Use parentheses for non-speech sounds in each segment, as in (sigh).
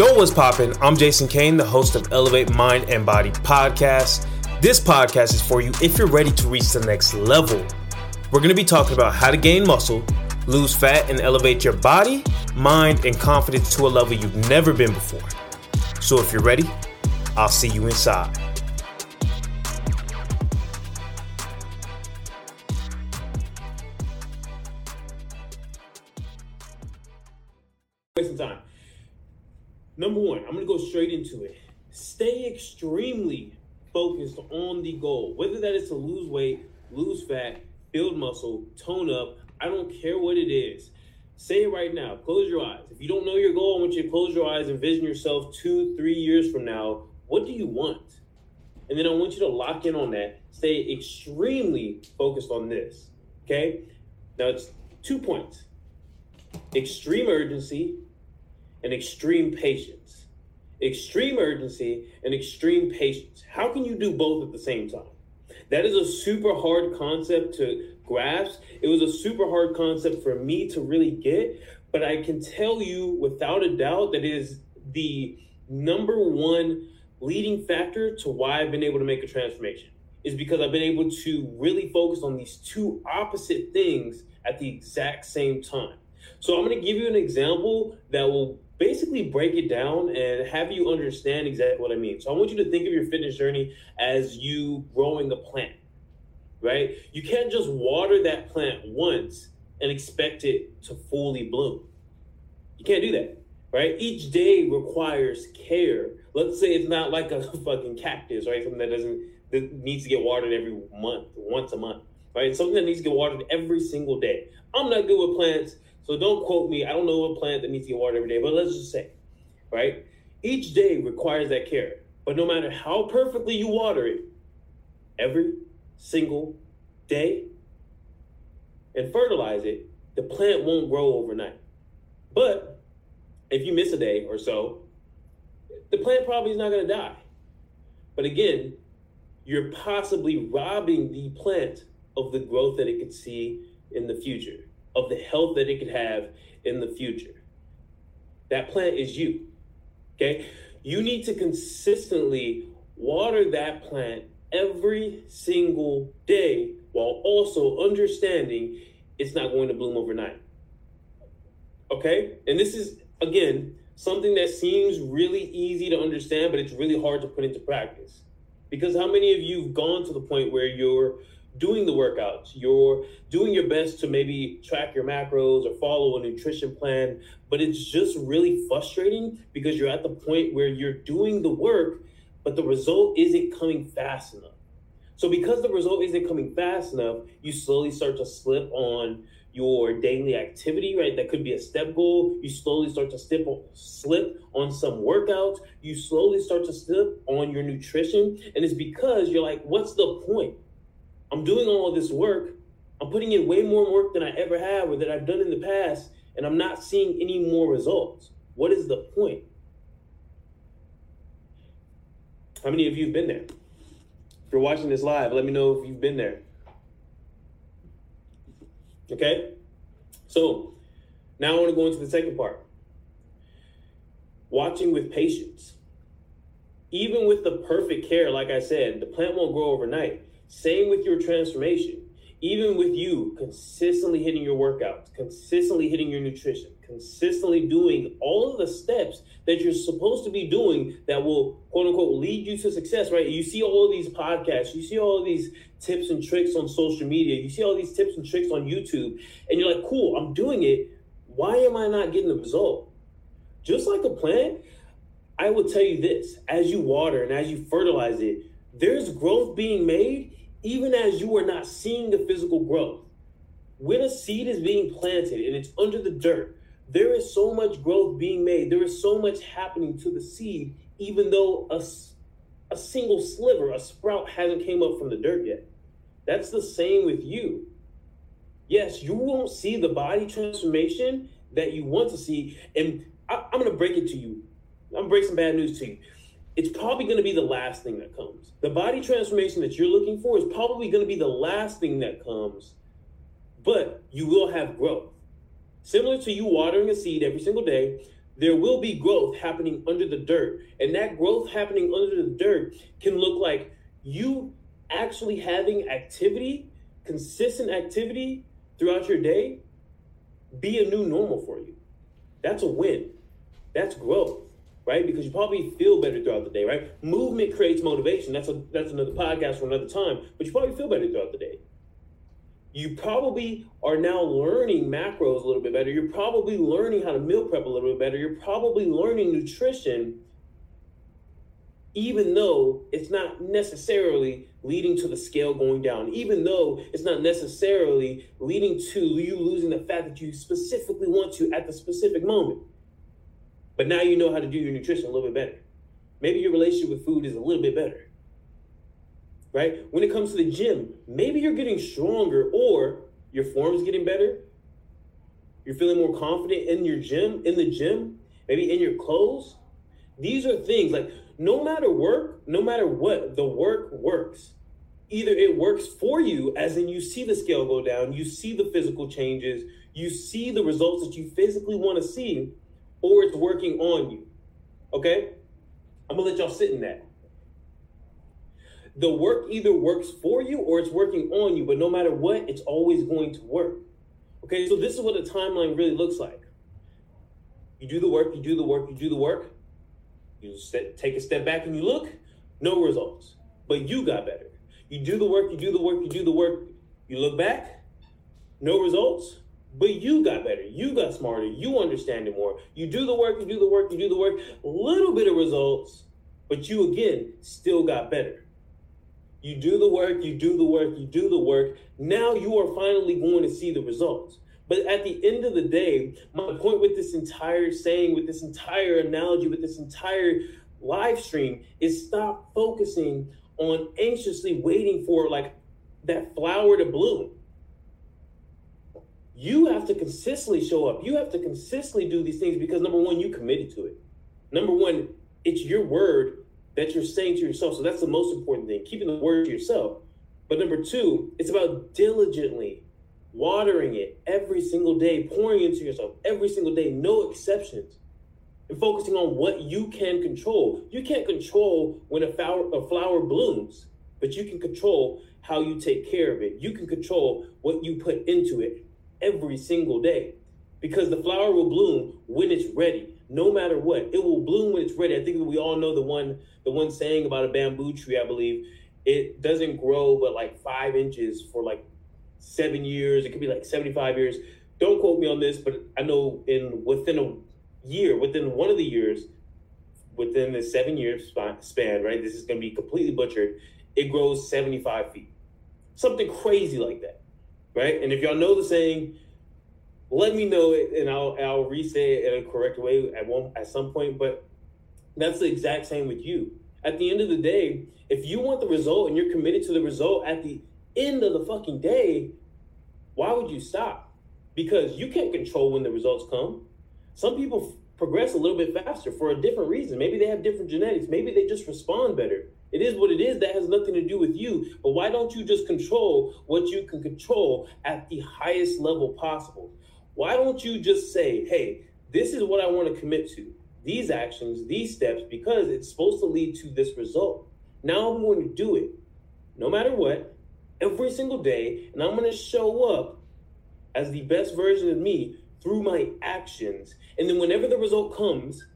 Yo, what's poppin'? I'm Jason Cain, the host of Elevate Mind and Body podcast. This podcast is for you if you're ready to reach the next level. We're gonna be talking about how to gain muscle, lose fat, and elevate your body, mind, and confidence to a level you've never been before. So if you're ready, I'll see you inside. Wasting time. Number one, I'm gonna go straight into it. Stay extremely focused on the goal, whether that is to lose weight, lose fat, build muscle, tone up. I don't care what it is. Say it right now. Close your eyes. If you don't know your goal, I want you to close your eyes and vision yourself two, three years from now. What do you want? And then I want you to lock in on that. Stay extremely focused on this. Okay? Now it's two points extreme urgency and extreme patience. Extreme urgency and extreme patience. How can you do both at the same time? That is a super hard concept to grasp. It was a super hard concept for me to really get, but I can tell you without a doubt that is the number one leading factor to why I've been able to make a transformation is because I've been able to really focus on these two opposite things at the exact same time. So I'm going to give you an example that will basically break it down and have you understand exactly what I mean. So I want you to think of your fitness journey as you growing a plant, right? You can't just water that plant once and expect it to fully bloom. You can't do that, right? Each day requires care. Let's say it's not like a (laughs) fucking cactus, right? Something that doesn't that needs to get watered every month, once a month, right? Something that needs to get watered every single day. I'm not good with plants. So don't quote me. I don't know a plant that needs to get watered every day, but let's just say, right? Each day requires that care. But no matter how perfectly you water it, every single day and fertilize it, the plant won't grow overnight. But if you miss a day or so, the plant probably is not going to die. But again, you're possibly robbing the plant of the growth that it could see in the future of the health that it could have in the future. That plant is you. Okay? You need to consistently water that plant every single day while also understanding it's not going to bloom overnight. Okay? And this is, again, something that seems really easy to understand, but it's really hard to put into practice. Because how many of you have gone to the point where you're doing the workouts, you're doing your best to maybe track your macros or follow a nutrition plan, but it's just really frustrating because you're at the point where you're doing the work, but the result isn't coming fast enough. So, because the result isn't coming fast enough, you slowly start to slip on your daily activity, right? That could be a step goal. You slowly start to slip on, slip on some workouts. You slowly start to slip on your nutrition. And it's because you're like, what's the point? I'm doing all this work. I'm putting in way more work than I ever have or that I've done in the past, and I'm not seeing any more results. What is the point? How many of you have been there? If you're watching this live, let me know if you've been there. Okay? So now I want to go into the second part. Watching with patience. Even with the perfect care, like I said, the plant won't grow overnight. Same with your transformation. Even with you consistently hitting your workouts, consistently hitting your nutrition, consistently doing all of the steps that you're supposed to be doing that will quote unquote lead you to success, right? You see all these podcasts, you see all these tips and tricks on social media, you see all these tips and tricks on YouTube, and you're like, cool, I'm doing it. Why am I not getting the result? Just like a plant, I will tell you this as you water and as you fertilize it, there's growth being made even as you are not seeing the physical growth. When a seed is being planted and it's under the dirt, there is so much growth being made. There is so much happening to the seed, even though a, a single sliver, a sprout hasn't came up from the dirt yet. That's the same with you. Yes, you won't see the body transformation that you want to see. And I, I'm going to break it to you. I'm going to break some bad news to you it's probably going to be the last thing that comes. The body transformation that you're looking for is probably going to be the last thing that comes, but you will have growth. Similar to you watering a seed every single day, there will be growth happening under the dirt. And that growth happening under the dirt can look like you actually having activity, consistent activity throughout your day, be a new normal for you. That's a win. That's growth, right? Because you probably feel better throughout the day, right? Movement creates motivation. That's a that's another podcast for another time, but you probably feel better throughout the day you probably are now learning macros a little bit better. You're probably learning how to meal prep a little bit better. You're probably learning nutrition, even though it's not necessarily leading to the scale going down, even though it's not necessarily leading to you losing the fat that you specifically want to at the specific moment. But now you know how to do your nutrition a little bit better. Maybe your relationship with food is a little bit better right? When it comes to the gym, maybe you're getting stronger or your form is getting better. You're feeling more confident in your gym, in the gym, maybe in your clothes. These are things like no matter work, no matter what, the work works. Either it works for you, as in you see the scale go down, you see the physical changes, you see the results that you physically want to see, or it's working on you. Okay? I'm gonna let y'all sit in that the work either works for you or it's working on you, but no matter what, it's always going to work. Okay, so this is what a timeline really looks like. You do the work, you do the work, you do the work. You take a step back and you look, no results, but you got better. You do the work, you do the work, you do the work. You look back, no results, but you got better. You got smarter. You understand it more. You do the work, you do the work, you do the work. Little bit of results, but you again still got better. You do the work, you do the work, you do the work. Now you are finally going to see the results. But at the end of the day, my point with this entire saying, with this entire analogy, with this entire live stream is stop focusing on anxiously waiting for like that flower to bloom. You have to consistently show up. You have to consistently do these things because number one, you committed to it. Number one, it's your word that you're saying to yourself. So that's the most important thing, keeping the word to yourself. But number two, it's about diligently watering it every single day, pouring into yourself every single day, no exceptions, and focusing on what you can control. You can't control when a flower, a flower blooms, but you can control how you take care of it. You can control what you put into it every single day because the flower will bloom when it's ready no matter what. It will bloom when it's ready. I think we all know the one the one saying about a bamboo tree, I believe. It doesn't grow but like five inches for like seven years. It could be like 75 years. Don't quote me on this, but I know in within a year, within one of the years, within the seven years span, right? This is gonna be completely butchered. It grows 75 feet. Something crazy like that. Right? And if y'all know the saying, let me know it and I'll I'll re-say it in a correct way at one at some point. But that's the exact same with you. At the end of the day, if you want the result and you're committed to the result at the end of the fucking day, why would you stop? Because you can't control when the results come. Some people progress a little bit faster for a different reason. Maybe they have different genetics. Maybe they just respond better. It is what it is. That has nothing to do with you. But why don't you just control what you can control at the highest level possible? Why don't you just say, hey, this is what I want to commit to, these actions, these steps, because it's supposed to lead to this result. Now I'm going to do it no matter what, every single day, and I'm going to show up as the best version of me through my actions. And then whenever the result comes,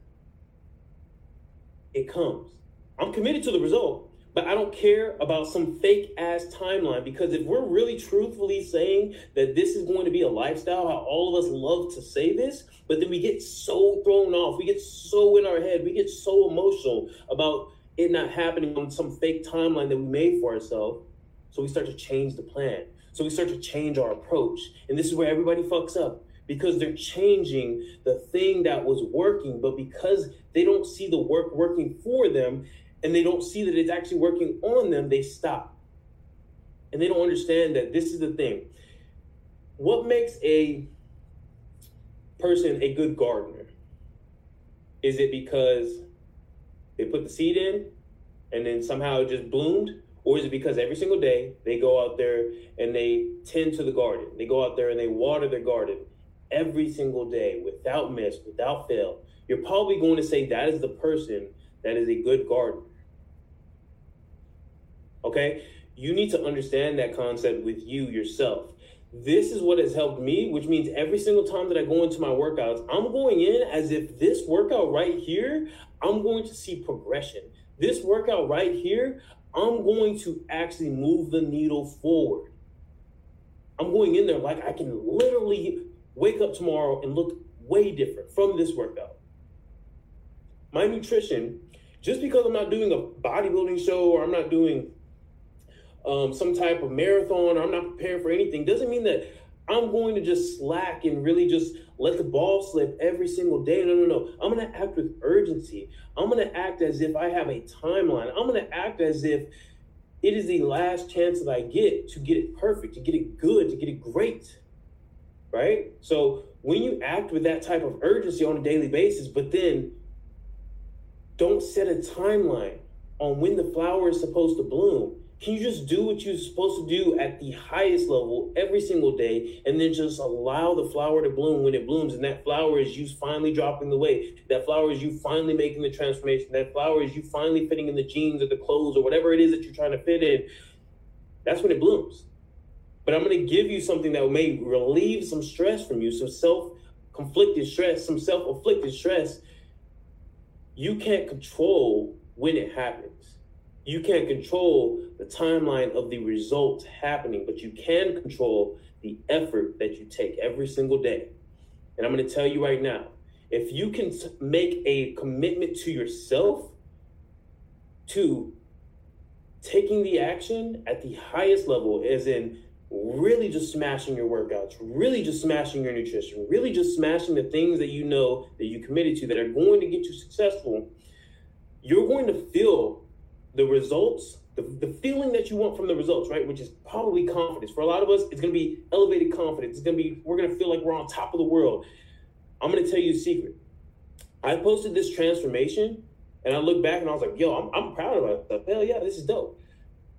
it comes. I'm committed to the result. But I don't care about some fake ass timeline because if we're really truthfully saying that this is going to be a lifestyle, how all of us love to say this, but then we get so thrown off, we get so in our head, we get so emotional about it not happening on some fake timeline that we made for ourselves. So we start to change the plan. So we start to change our approach. And this is where everybody fucks up because they're changing the thing that was working, but because they don't see the work working for them, and they don't see that it's actually working on them, they stop. And they don't understand that this is the thing. What makes a person a good gardener? Is it because they put the seed in and then somehow it just bloomed? Or is it because every single day they go out there and they tend to the garden? They go out there and they water their garden every single day without miss, without fail, you're probably going to say that is the person that is a good gardener. Okay? You need to understand that concept with you yourself. This is what has helped me, which means every single time that I go into my workouts, I'm going in as if this workout right here, I'm going to see progression. This workout right here, I'm going to actually move the needle forward. I'm going in there like I can literally wake up tomorrow and look way different from this workout. My nutrition, just because I'm not doing a bodybuilding show or I'm not doing um, some type of marathon or I'm not preparing for anything, doesn't mean that I'm going to just slack and really just let the ball slip every single day. No, no, no. I'm going to act with urgency. I'm going to act as if I have a timeline. I'm going to act as if it is the last chance that I get to get it perfect, to get it good, to get it great. Right? So when you act with that type of urgency on a daily basis, but then don't set a timeline on when the flower is supposed to bloom can you just do what you're supposed to do at the highest level every single day and then just allow the flower to bloom when it blooms? And that flower is you finally dropping the weight. That flower is you finally making the transformation. That flower is you finally fitting in the jeans or the clothes or whatever it is that you're trying to fit in. That's when it blooms. But I'm going to give you something that may relieve some stress from you, some self conflicted stress, some self afflicted stress. You can't control when it happens. You can't control the timeline of the results happening, but you can control the effort that you take every single day. And I'm going to tell you right now if you can make a commitment to yourself to taking the action at the highest level, as in really just smashing your workouts, really just smashing your nutrition, really just smashing the things that you know that you committed to that are going to get you successful, you're going to feel the results, the, the feeling that you want from the results, right? Which is probably confidence. For a lot of us, it's to be elevated confidence. It's to be, we're to feel like we're on top of the world. I'm to tell you a secret. I posted this transformation and I look back and I was like, yo, I'm, I'm proud of myself. Hell yeah, this is dope.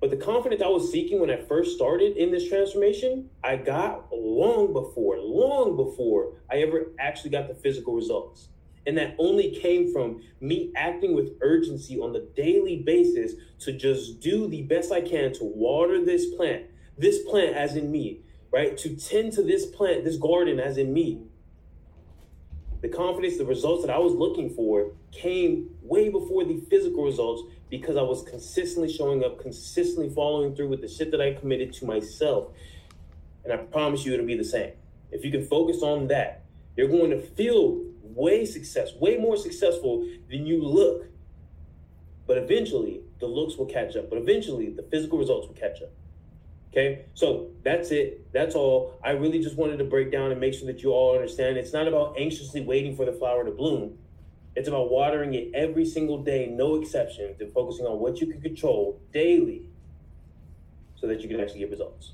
But the confidence I was seeking when I first started in this transformation, I got long before, long before I ever actually got the physical results. And that only came from me acting with urgency on the daily basis to just do the best I can to water this plant, this plant as in me, right? To tend to this plant, this garden as in me. The confidence, the results that I was looking for came way before the physical results because I was consistently showing up, consistently following through with the shit that I committed to myself. And I promise you it'll be the same. If you can focus on that, you're going to feel way success, way more successful than you look. But eventually, the looks will catch up. But eventually, the physical results will catch up. Okay, so that's it. That's all. I really just wanted to break down and make sure that you all understand. It's not about anxiously waiting for the flower to bloom. It's about watering it every single day, no exceptions, and focusing on what you can control daily so that you can actually get results.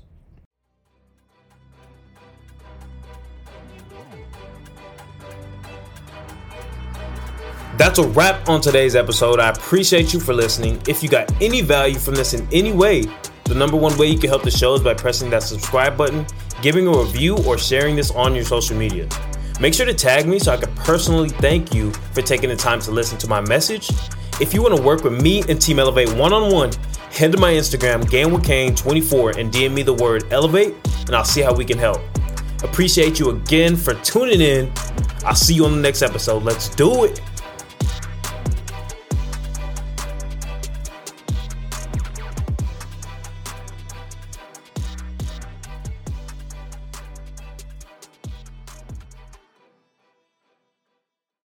That's a wrap on today's episode. I appreciate you for listening. If you got any value from this in any way, the number one way you can help the show is by pressing that subscribe button, giving a review, or sharing this on your social media. Make sure to tag me so I can personally thank you for taking the time to listen to my message. If you want to work with me and Team Elevate one on one, head to my Instagram, GainWithCain24, and DM me the word Elevate, and I'll see how we can help. Appreciate you again for tuning in. I'll see you on the next episode. Let's do it.